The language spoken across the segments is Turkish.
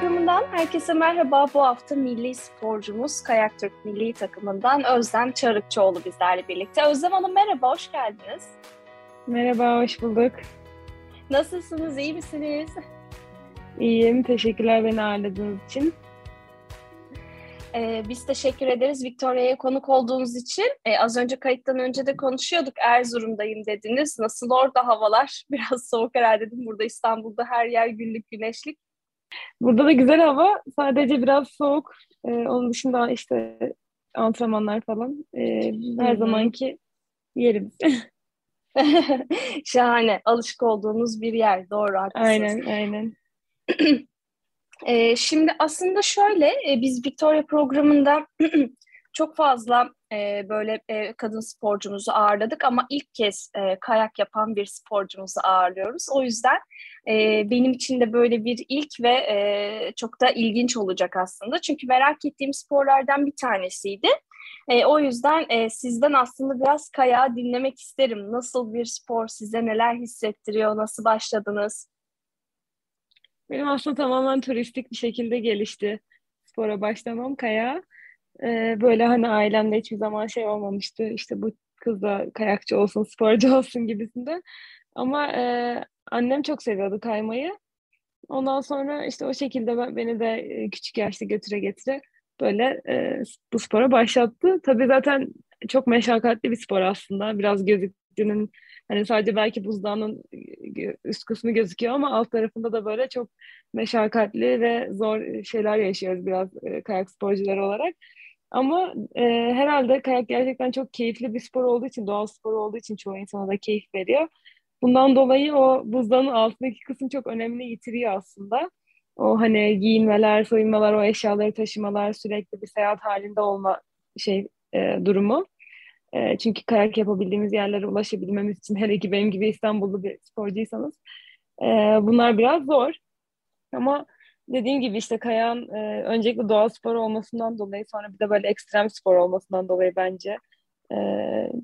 Programından herkese merhaba. Bu hafta milli sporcumuz Kayak Türk milli takımından Özlem Çarıkçıoğlu bizlerle birlikte. Özlem Hanım merhaba, hoş geldiniz. Merhaba, hoş bulduk. Nasılsınız, iyi misiniz? İyiyim, teşekkürler beni ağırladığınız için. Ee, biz teşekkür ederiz Victoria'ya konuk olduğunuz için. Ee, az önce kayıttan önce de konuşuyorduk. Erzurum'dayım dediniz. Nasıl orada havalar? Biraz soğuk herhalde dedim. Burada İstanbul'da her yer güllük güneşlik. Burada da güzel hava, sadece biraz soğuk. Ee, onun dışında işte antrenmanlar falan. Ee, her zamanki yerimiz. Şahane. Alışık olduğunuz bir yer. Doğru, haklısınız. aynen, aynen. Ee, şimdi aslında şöyle, e, biz Victoria programında çok fazla e, böyle e, kadın sporcumuzu ağırladık ama ilk kez e, kayak yapan bir sporcumuzu ağırlıyoruz. O yüzden e, benim için de böyle bir ilk ve e, çok da ilginç olacak aslında. Çünkü merak ettiğim sporlardan bir tanesiydi. E, o yüzden e, sizden aslında biraz kayağı dinlemek isterim. Nasıl bir spor size neler hissettiriyor, nasıl başladınız? Benim aslında tamamen turistik bir şekilde gelişti spora başlamam kayağa. Ee, böyle hani ailemde hiçbir zaman şey olmamıştı. İşte bu kız da kayakçı olsun, sporcu olsun gibisinde. Ama e, annem çok seviyordu kaymayı. Ondan sonra işte o şekilde ben, beni de e, küçük yaşta götüre getire böyle e, bu spora başlattı. Tabii zaten çok meşakkatli bir spor aslında. Biraz gözüktüğünün hani sadece belki buzdağının e, üst kısmı gözüküyor ama alt tarafında da böyle çok meşakkatli ve zor şeyler yaşıyoruz biraz e, kayak sporcuları olarak. Ama e, herhalde kayak gerçekten çok keyifli bir spor olduğu için, doğal spor olduğu için çoğu insana da keyif veriyor. Bundan dolayı o buzdağının altındaki kısım çok önemli yitiriyor aslında. O hani giyinmeler, soyunmalar, o eşyaları taşımalar, sürekli bir seyahat halinde olma şey e, durumu. E, çünkü kayak yapabildiğimiz yerlere ulaşabilmemiz için hele ki benim gibi İstanbullu bir sporcuysanız e, bunlar biraz zor. Ama dediğim gibi işte kayağın e, öncelikle doğal spor olmasından dolayı sonra bir de böyle ekstrem spor olmasından dolayı bence e,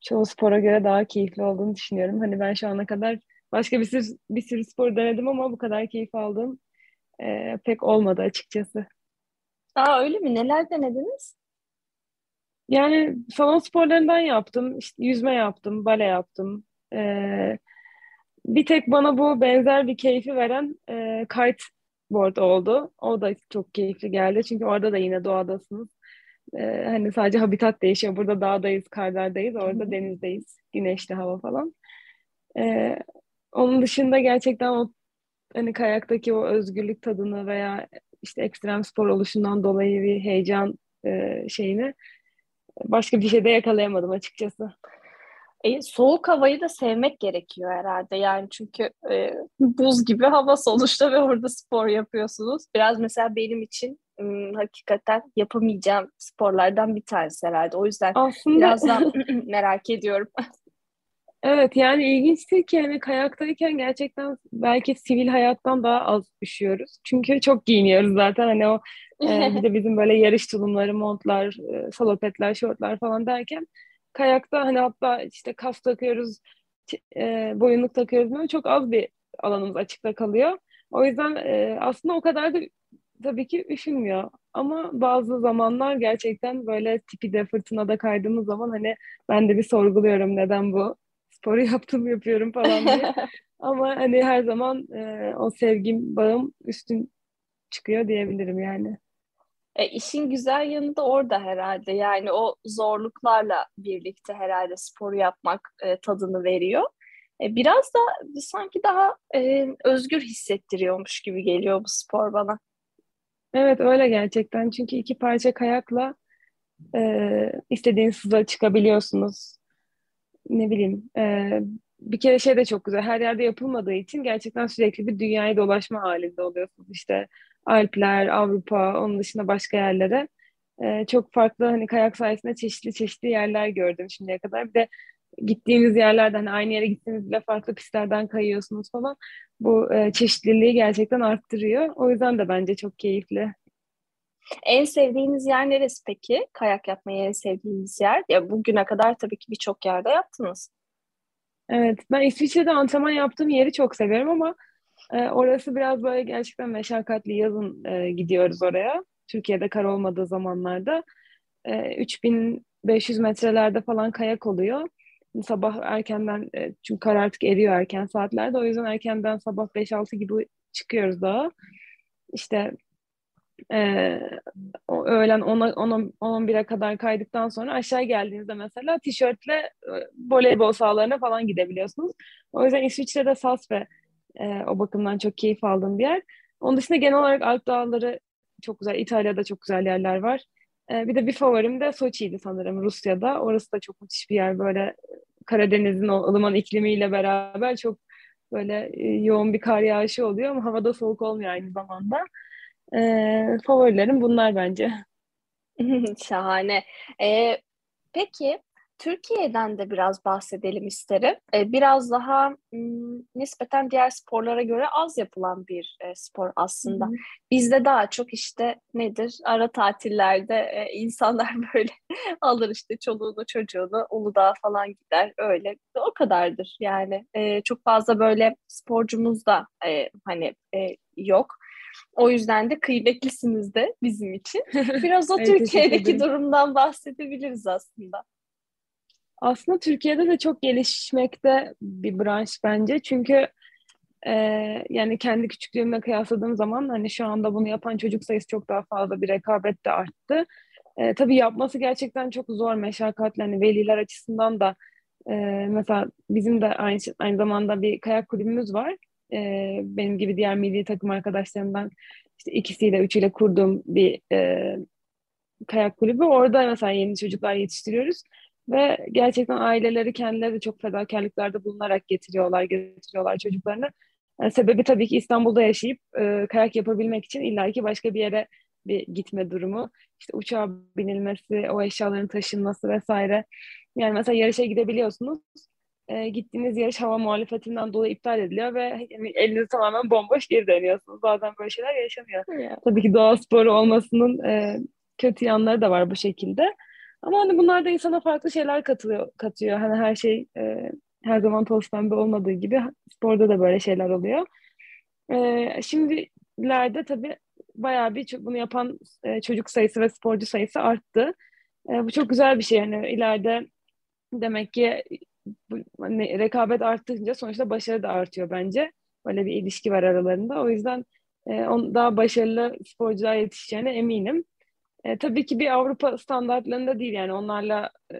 çoğu spora göre daha keyifli olduğunu düşünüyorum. Hani ben şu ana kadar başka bir sürü, bir sürü spor denedim ama bu kadar keyif aldığım e, pek olmadı açıkçası. Aa öyle mi? Neler denediniz? Yani salon sporlarından yaptım, işte yüzme yaptım, bale yaptım. E, bir tek bana bu benzer bir keyfi veren e, kiteboard oldu. O da çok keyifli geldi çünkü orada da yine doğadasınız. E, hani sadece habitat değişiyor. Burada dağdayız, karlardayız, orada denizdeyiz, güneşli hava falan. E, onun dışında gerçekten o hani kayaktaki o özgürlük tadını veya işte ekstrem spor oluşundan dolayı bir heyecan e, şeyini başka bir şeyde yakalayamadım açıkçası. E, soğuk havayı da sevmek gerekiyor herhalde yani çünkü e, buz gibi hava sonuçta ve orada spor yapıyorsunuz. Biraz mesela benim için hakikaten yapamayacağım sporlardan bir tanesi herhalde. O yüzden Aslında birazdan merak ediyorum. evet yani ilginçtir ki hani kayaktayken gerçekten belki sivil hayattan daha az üşüyoruz. Çünkü çok giyiniyoruz zaten hani o e, bir de bizim böyle yarış tulumları, montlar, e, salopetler, şortlar falan derken kayakta hani hatta işte kas takıyoruz, e, boyunluk takıyoruz ama çok az bir alanımız açıkta kalıyor. O yüzden e, aslında o kadar da tabii ki üşünmüyor. Ama bazı zamanlar gerçekten böyle tipide fırtınada kaydığımız zaman hani ben de bir sorguluyorum neden bu sporu yaptım yapıyorum falan diye. Ama hani her zaman e, o sevgim, bağım üstün çıkıyor diyebilirim yani. E, işin güzel yanı da orada herhalde. Yani o zorluklarla birlikte herhalde sporu yapmak e, tadını veriyor. E, biraz da sanki daha e, özgür hissettiriyormuş gibi geliyor bu spor bana. Evet öyle gerçekten. Çünkü iki parça kayakla e, istediğiniz hıza çıkabiliyorsunuz. Ne bileyim e, bir kere şey de çok güzel. Her yerde yapılmadığı için gerçekten sürekli bir dünyayı dolaşma halinde oluyorsunuz. İşte Alpler, Avrupa, onun dışında başka yerlere. Ee, çok farklı hani kayak sayesinde çeşitli çeşitli yerler gördüm şimdiye kadar. Bir de gittiğiniz yerlerden hani aynı yere gittiğiniz bile farklı pistlerden kayıyorsunuz falan. Bu e, çeşitliliği gerçekten arttırıyor. O yüzden de bence çok keyifli. En sevdiğiniz yer neresi peki? Kayak yapmayı en sevdiğiniz yer? Ya bugüne kadar tabii ki birçok yerde yaptınız. Evet, ben İsviçre'de antrenman yaptığım yeri çok seviyorum ama e, orası biraz böyle gerçekten meşakkatli. Yazın e, gidiyoruz oraya. Türkiye'de kar olmadığı zamanlarda. E, 3500 metrelerde falan kayak oluyor. Sabah erkenden, e, çünkü kar artık eriyor erken saatlerde. O yüzden erkenden sabah 5-6 gibi çıkıyoruz daha. İşte e, o öğlen 10-11'e kadar kaydıktan sonra aşağı geldiğinizde mesela tişörtle e, voleybol sahalarına falan gidebiliyorsunuz. O yüzden İsviçre'de Sas ve e, o bakımdan çok keyif aldığım bir yer. Onun dışında genel olarak Alp Dağları çok güzel. İtalya'da çok güzel yerler var. E, bir de bir favorim de Soçi'ydi sanırım Rusya'da. Orası da çok müthiş bir yer. Böyle Karadeniz'in o ılıman iklimiyle beraber çok böyle e, yoğun bir kar yağışı oluyor ama havada soğuk olmuyor aynı zamanda. E, favorilerim bunlar bence. Şahane. Ee, peki Türkiye'den de biraz bahsedelim isterim. Ee, biraz daha nispeten diğer sporlara göre az yapılan bir e, spor aslında. Hı hı. Bizde daha çok işte nedir? Ara tatillerde e, insanlar böyle alır işte çoluğunu çocuğunu Uludağ'a falan gider. Öyle o kadardır yani. E, çok fazla böyle sporcumuz da e, hani e, yok. O yüzden de kıymetlisiniz de bizim için. Biraz o Evet, Türkiye'deki durumdan bahsedebiliriz aslında. Aslında Türkiye'de de çok gelişmekte bir branş bence. Çünkü e, yani kendi küçüklüğümle kıyasladığım zaman hani şu anda bunu yapan çocuk sayısı çok daha fazla bir rekabet de arttı. E, tabii yapması gerçekten çok zor, meşakkatli. Hani veliler açısından da e, mesela bizim de aynı, aynı zamanda bir kayak kulübümüz var. E, benim gibi diğer milli takım arkadaşlarımdan işte ikisiyle, üçüyle kurduğum bir e, kayak kulübü. Orada mesela yeni çocuklar yetiştiriyoruz. Ve gerçekten aileleri kendileri de çok fedakarlıklarda bulunarak getiriyorlar, getiriyorlar çocuklarını. Yani sebebi tabii ki İstanbul'da yaşayıp e, kayak yapabilmek için illaki başka bir yere bir gitme durumu. İşte uçağa binilmesi, o eşyaların taşınması vesaire. Yani mesela yarışa gidebiliyorsunuz. E, gittiğiniz yarış hava muhalefetinden dolayı iptal ediliyor ve yani eliniz tamamen bomboş geri dönüyorsunuz. Bazen böyle şeyler yaşanıyor. Tabii ki doğa sporu olmasının e, kötü yanları da var bu şekilde. Ama hani bunlar da insana farklı şeyler katılıyor, katıyor. Hani her şey e, her zaman toz pembe olmadığı gibi sporda da böyle şeyler oluyor. E, şimdilerde tabii bayağı bir bunu yapan e, çocuk sayısı ve sporcu sayısı arttı. E, bu çok güzel bir şey. Yani ileride demek ki bu, hani rekabet arttıkça sonuçta başarı da artıyor bence. Böyle bir ilişki var aralarında. O yüzden e, on, daha başarılı sporcular yetişeceğine eminim. E, tabii ki bir Avrupa standartlarında değil yani onlarla e,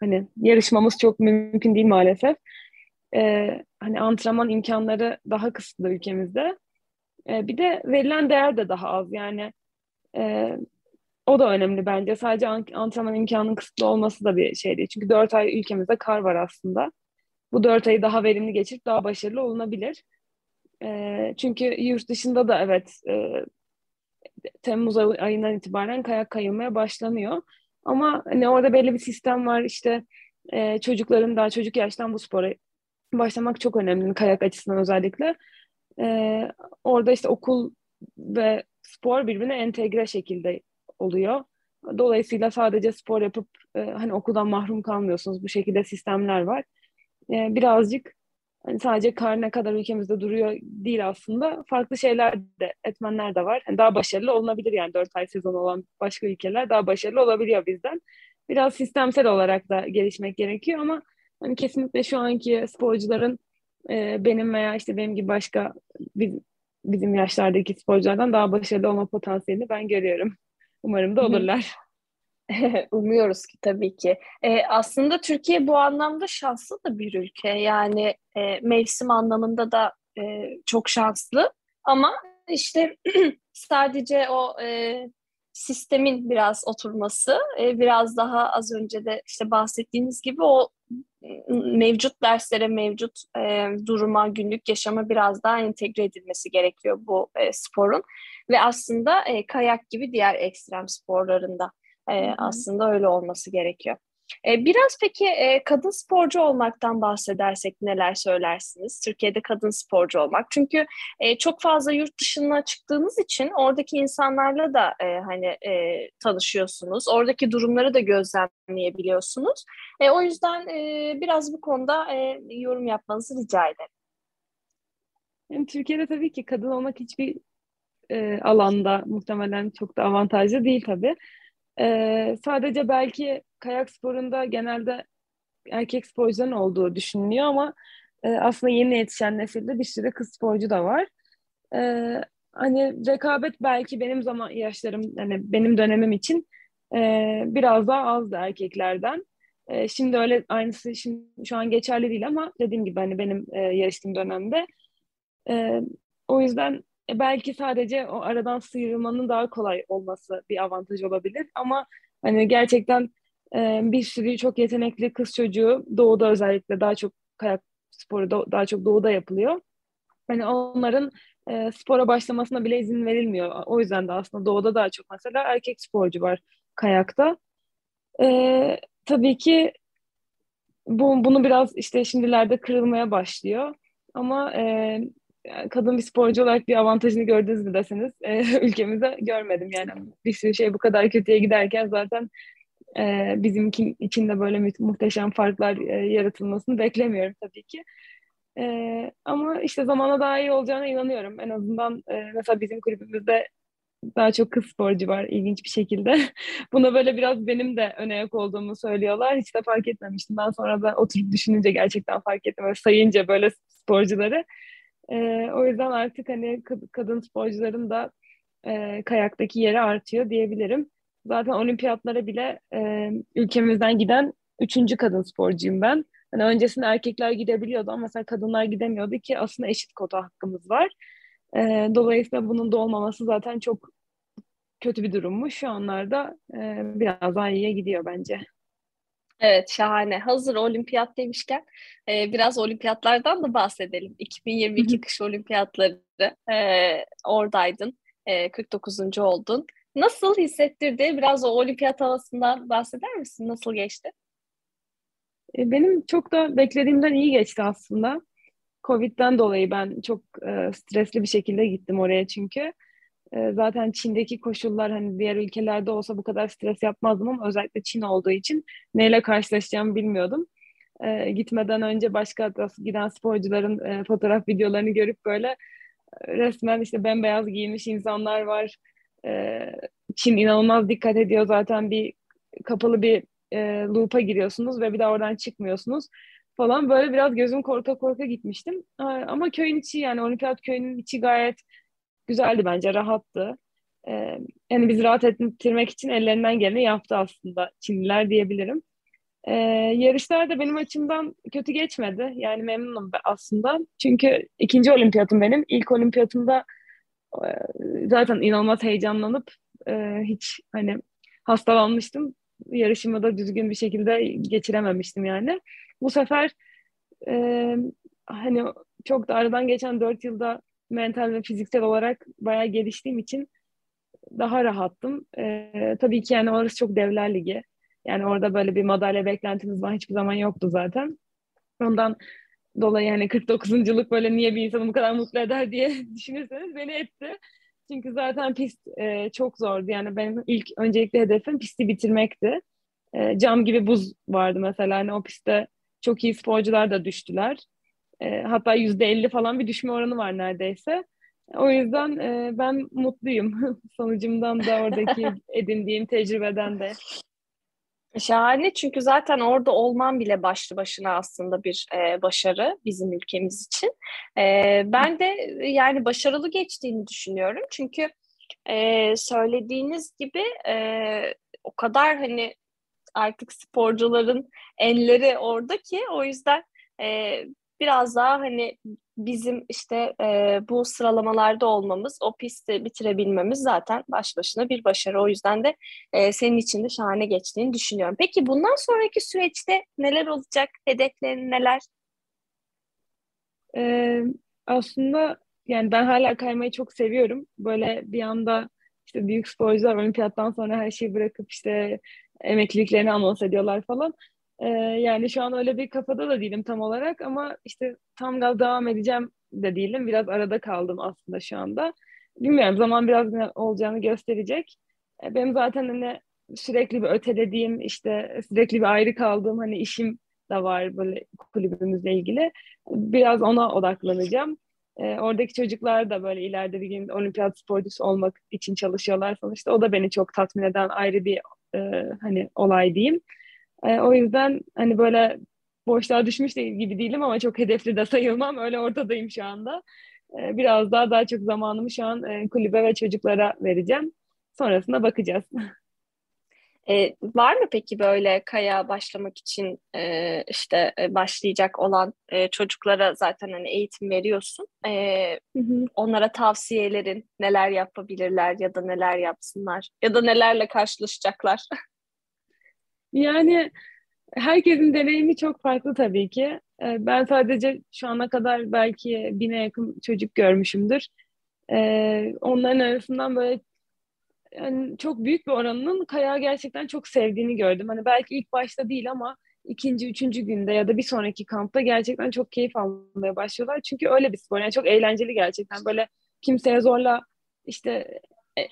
hani yarışmamız çok mümkün değil maalesef. E, hani antrenman imkanları daha kısıtlı ülkemizde. E, bir de verilen değer de daha az yani e, o da önemli bence. Sadece an- antrenman imkanının kısıtlı olması da bir şey değil. Çünkü 4 ay ülkemizde kar var aslında. Bu 4 ayı daha verimli geçirip daha başarılı olunabilir. E, çünkü yurt dışında da evet e, Temmuz ay- ayından itibaren kayak kayılmaya başlanıyor. Ama hani orada belli bir sistem var işte e, çocukların daha çocuk yaştan bu spora başlamak çok önemli kayak açısından özellikle. E, orada işte okul ve spor birbirine entegre şekilde oluyor. Dolayısıyla sadece spor yapıp e, hani okuldan mahrum kalmıyorsunuz. Bu şekilde sistemler var. E, birazcık hani sadece kar ne kadar ülkemizde duruyor değil aslında. Farklı şeyler de, etmenler de var. Yani daha başarılı olunabilir yani 4 ay sezonu olan başka ülkeler daha başarılı olabiliyor bizden. Biraz sistemsel olarak da gelişmek gerekiyor ama hani kesinlikle şu anki sporcuların e, benim veya işte benim gibi başka biz, bizim yaşlardaki sporculardan daha başarılı olma potansiyelini ben görüyorum. Umarım da olurlar. Umuyoruz ki tabii ki. Ee, aslında Türkiye bu anlamda şanslı da bir ülke. Yani e, mevsim anlamında da e, çok şanslı. Ama işte sadece o e, sistemin biraz oturması, e, biraz daha az önce de işte bahsettiğiniz gibi o mevcut derslere, mevcut e, duruma, günlük yaşama biraz daha entegre edilmesi gerekiyor bu e, sporun. Ve aslında e, kayak gibi diğer ekstrem sporlarında e, aslında öyle olması gerekiyor. E, biraz peki e, kadın sporcu olmaktan bahsedersek neler söylersiniz? Türkiye'de kadın sporcu olmak. Çünkü e, çok fazla yurt dışına çıktığınız için oradaki insanlarla da hani tanışıyorsunuz. Oradaki durumları da gözlemleyebiliyorsunuz. O yüzden biraz bu konuda yorum yapmanızı rica ederim. Yani Türkiye'de tabii ki kadın olmak hiçbir alanda muhtemelen çok da avantajlı değil tabii. Ee, sadece belki kayak sporunda genelde erkek sporcuların olduğu düşünülüyor ama e, aslında yeni yetişen nesilde bir sürü kız sporcu da var. Ee, hani rekabet belki benim zaman yaşlarım, hani benim dönemim için e, biraz daha azdı erkeklerden. E, şimdi öyle aynısı şimdi şu an geçerli değil ama dediğim gibi hani benim e, yarıştığım dönemde. E, o yüzden belki sadece o aradan sıyrılmanın daha kolay olması bir avantaj olabilir ama hani gerçekten e, bir sürü çok yetenekli kız çocuğu doğuda özellikle daha çok kayak sporu da, daha çok doğuda yapılıyor. Hani onların e, spora başlamasına bile izin verilmiyor. O yüzden de aslında doğuda daha çok mesela erkek sporcu var kayakta. E, tabii ki bu, bunu biraz işte şimdilerde kırılmaya başlıyor. Ama e, kadın bir sporcu olarak bir avantajını gördünüz mü deseniz e, ülkemizde görmedim yani bir sürü şey bu kadar kötüye giderken zaten e, bizim için de böyle muhteşem farklar e, yaratılmasını beklemiyorum tabii ki. E, ama işte zamana daha iyi olacağına inanıyorum. En azından e, mesela bizim kulübümüzde daha çok kız sporcu var ilginç bir şekilde. Buna böyle biraz benim de öne yak olduğumu söylüyorlar. Hiç de fark etmemiştim. Ben sonra da oturup düşününce gerçekten fark ettim. Böyle sayınca böyle sporcuları e, o yüzden artık hani kadın sporcuların da e, kayaktaki yeri artıyor diyebilirim. Zaten olimpiyatlara bile e, ülkemizden giden üçüncü kadın sporcuyum ben. Hani öncesinde erkekler gidebiliyordu ama mesela kadınlar gidemiyordu ki aslında eşit kota hakkımız var. E, dolayısıyla bunun da olmaması zaten çok kötü bir durummuş. Şu anlarda e, biraz daha iyiye gidiyor bence. Evet şahane. Hazır olimpiyat demişken e, biraz olimpiyatlardan da bahsedelim. 2022 kış olimpiyatları e, oradaydın. E, 49. oldun. Nasıl hissettirdi? Biraz o olimpiyat havasından bahseder misin? Nasıl geçti? E, benim çok da beklediğimden iyi geçti aslında. Covid'den dolayı ben çok e, stresli bir şekilde gittim oraya çünkü. E, zaten Çin'deki koşullar hani diğer ülkelerde olsa bu kadar stres yapmazdım ama özellikle Çin olduğu için neyle karşılaşacağımı bilmiyordum. E, gitmeden önce başka giden sporcuların e, fotoğraf videolarını görüp böyle resmen işte bembeyaz giymiş insanlar var. Çin inanılmaz dikkat ediyor zaten bir kapalı bir loop'a giriyorsunuz ve bir daha oradan çıkmıyorsunuz falan böyle biraz gözüm korka korka gitmiştim. Ama köyün içi yani olimpiyat köyünün içi gayet güzeldi bence, rahattı. Ee, yani biz rahat ettirmek için ellerinden geleni yaptı aslında Çinliler diyebilirim. Ee, yarışlar da benim açımdan kötü geçmedi. Yani memnunum aslında. Çünkü ikinci olimpiyatım benim. İlk olimpiyatımda e, zaten inanılmaz heyecanlanıp e, hiç hani hastalanmıştım. Yarışımı da düzgün bir şekilde geçirememiştim yani. Bu sefer e, hani çok da aradan geçen dört yılda mental ve fiziksel olarak bayağı geliştiğim için daha rahattım. Ee, tabii ki yani orası çok devler ligi. Yani orada böyle bir madalya beklentimiz var hiçbir zaman yoktu zaten. Ondan dolayı yani 49'unculuk böyle niye bir insanı bu kadar mutlu eder diye düşünürseniz beni etti. Çünkü zaten pist e, çok zordu. Yani benim ilk öncelikle hedefim pisti bitirmekti. E, cam gibi buz vardı mesela. Hani o pistte çok iyi sporcular da düştüler. E, hatta yüzde elli falan bir düşme oranı var neredeyse. O yüzden e, ben mutluyum sonucumdan da oradaki edindiğim tecrübeden de. Şahane çünkü zaten orada olman bile başlı başına aslında bir e, başarı bizim ülkemiz için. E, ben de yani başarılı geçtiğini düşünüyorum çünkü e, söylediğiniz gibi e, o kadar hani artık sporcuların elleri orada ki o yüzden e, biraz daha hani bizim işte e, bu sıralamalarda olmamız, o pisti bitirebilmemiz zaten baş başına bir başarı. O yüzden de e, senin için de şahane geçtiğini düşünüyorum. Peki bundan sonraki süreçte neler olacak? Hedeflerin neler? Ee, aslında yani ben hala kaymayı çok seviyorum. Böyle bir anda işte büyük sporcular olimpiyattan sonra her şeyi bırakıp işte emekliliklerini anons ediyorlar falan. Ee, yani şu an öyle bir kafada da değilim tam olarak ama işte tam gaz devam edeceğim de değilim. Biraz arada kaldım aslında şu anda. Bilmiyorum zaman biraz ne olacağını gösterecek. Ee, benim zaten hani sürekli bir ötelediğim işte sürekli bir ayrı kaldığım hani işim de var böyle kulübümüzle ilgili. Biraz ona odaklanacağım. Ee, oradaki çocuklar da böyle ileride bir gün olimpiyat sporcusu olmak için çalışıyorlar sonuçta. O da beni çok tatmin eden ayrı bir e, hani olay diyeyim. E, o yüzden hani böyle boşluğa düşmüş değil gibi değilim ama çok hedefli de sayılmam. Öyle ortadayım şu anda. E, biraz daha daha çok zamanımı şu an e, kulübe ve çocuklara vereceğim. Sonrasında bakacağız. E, var mı peki böyle kaya başlamak için e, işte e, başlayacak olan e, çocuklara zaten hani eğitim veriyorsun. E, Hı hı. onlara tavsiyelerin neler yapabilirler ya da neler yapsınlar ya da nelerle karşılaşacaklar. Yani herkesin deneyimi çok farklı tabii ki. Ee, Ben sadece şu ana kadar belki bine yakın çocuk görmüşümdür. Ee, onların arasından böyle yani çok büyük bir oranının kayağı gerçekten çok sevdiğini gördüm. Hani belki ilk başta değil ama ikinci, üçüncü günde ya da bir sonraki kampta gerçekten çok keyif almaya başlıyorlar. Çünkü öyle bir spor. Yani çok eğlenceli gerçekten. Böyle kimseye zorla işte e,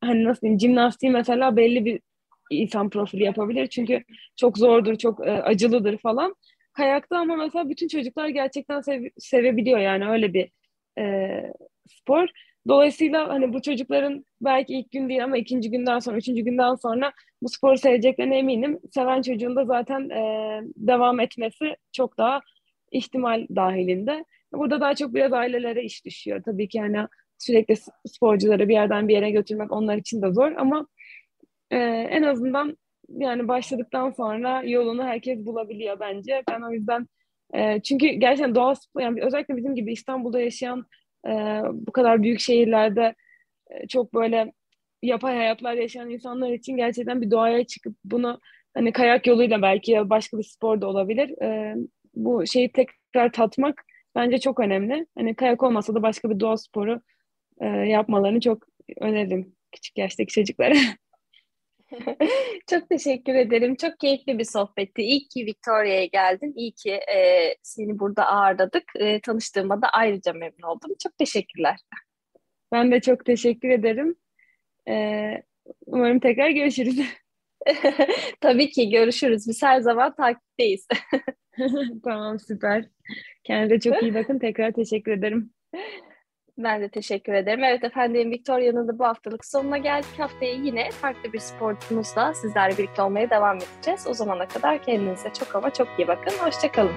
hani nasıl diyeyim jimnastiği mesela belli bir insan profili yapabilir. Çünkü çok zordur, çok e, acılıdır falan. Kayakta ama mesela bütün çocuklar gerçekten sev- sevebiliyor yani öyle bir e, spor. Dolayısıyla hani bu çocukların belki ilk gün değil ama ikinci günden sonra, üçüncü günden sonra bu sporu seveceklerine eminim. Seven çocuğun da zaten e, devam etmesi çok daha ihtimal dahilinde. Burada daha çok biraz ailelere iş düşüyor. Tabii ki hani sürekli sporcuları bir yerden bir yere götürmek onlar için de zor ama ee, en azından yani başladıktan sonra yolunu herkes bulabiliyor bence. Ben o yüzden e, çünkü gerçekten spor yani özellikle bizim gibi İstanbul'da yaşayan e, bu kadar büyük şehirlerde e, çok böyle yapay hayatlar yaşayan insanlar için gerçekten bir doğaya çıkıp bunu hani kayak yoluyla belki ya başka bir spor da olabilir. E, bu şeyi tekrar tatmak bence çok önemli. Hani kayak olmasa da başka bir doğa sporu e, yapmalarını çok öneririm küçük yaştaki çocuklara. Çok teşekkür ederim. Çok keyifli bir sohbetti. İyi ki Victoria'ya geldin. İyi ki e, seni burada ağırladık. E, tanıştığıma da ayrıca memnun oldum. Çok teşekkürler. Ben de çok teşekkür ederim. Ee, umarım tekrar görüşürüz. Tabii ki görüşürüz. Biz her zaman takipteyiz. Tamam süper. Kendinize çok iyi bakın. Tekrar teşekkür ederim. Ben de teşekkür ederim. Evet efendim Victoria'nın da bu haftalık sonuna geldik. Haftaya yine farklı bir sporcumuzla sizlerle birlikte olmaya devam edeceğiz. O zamana kadar kendinize çok ama çok iyi bakın. Hoşçakalın.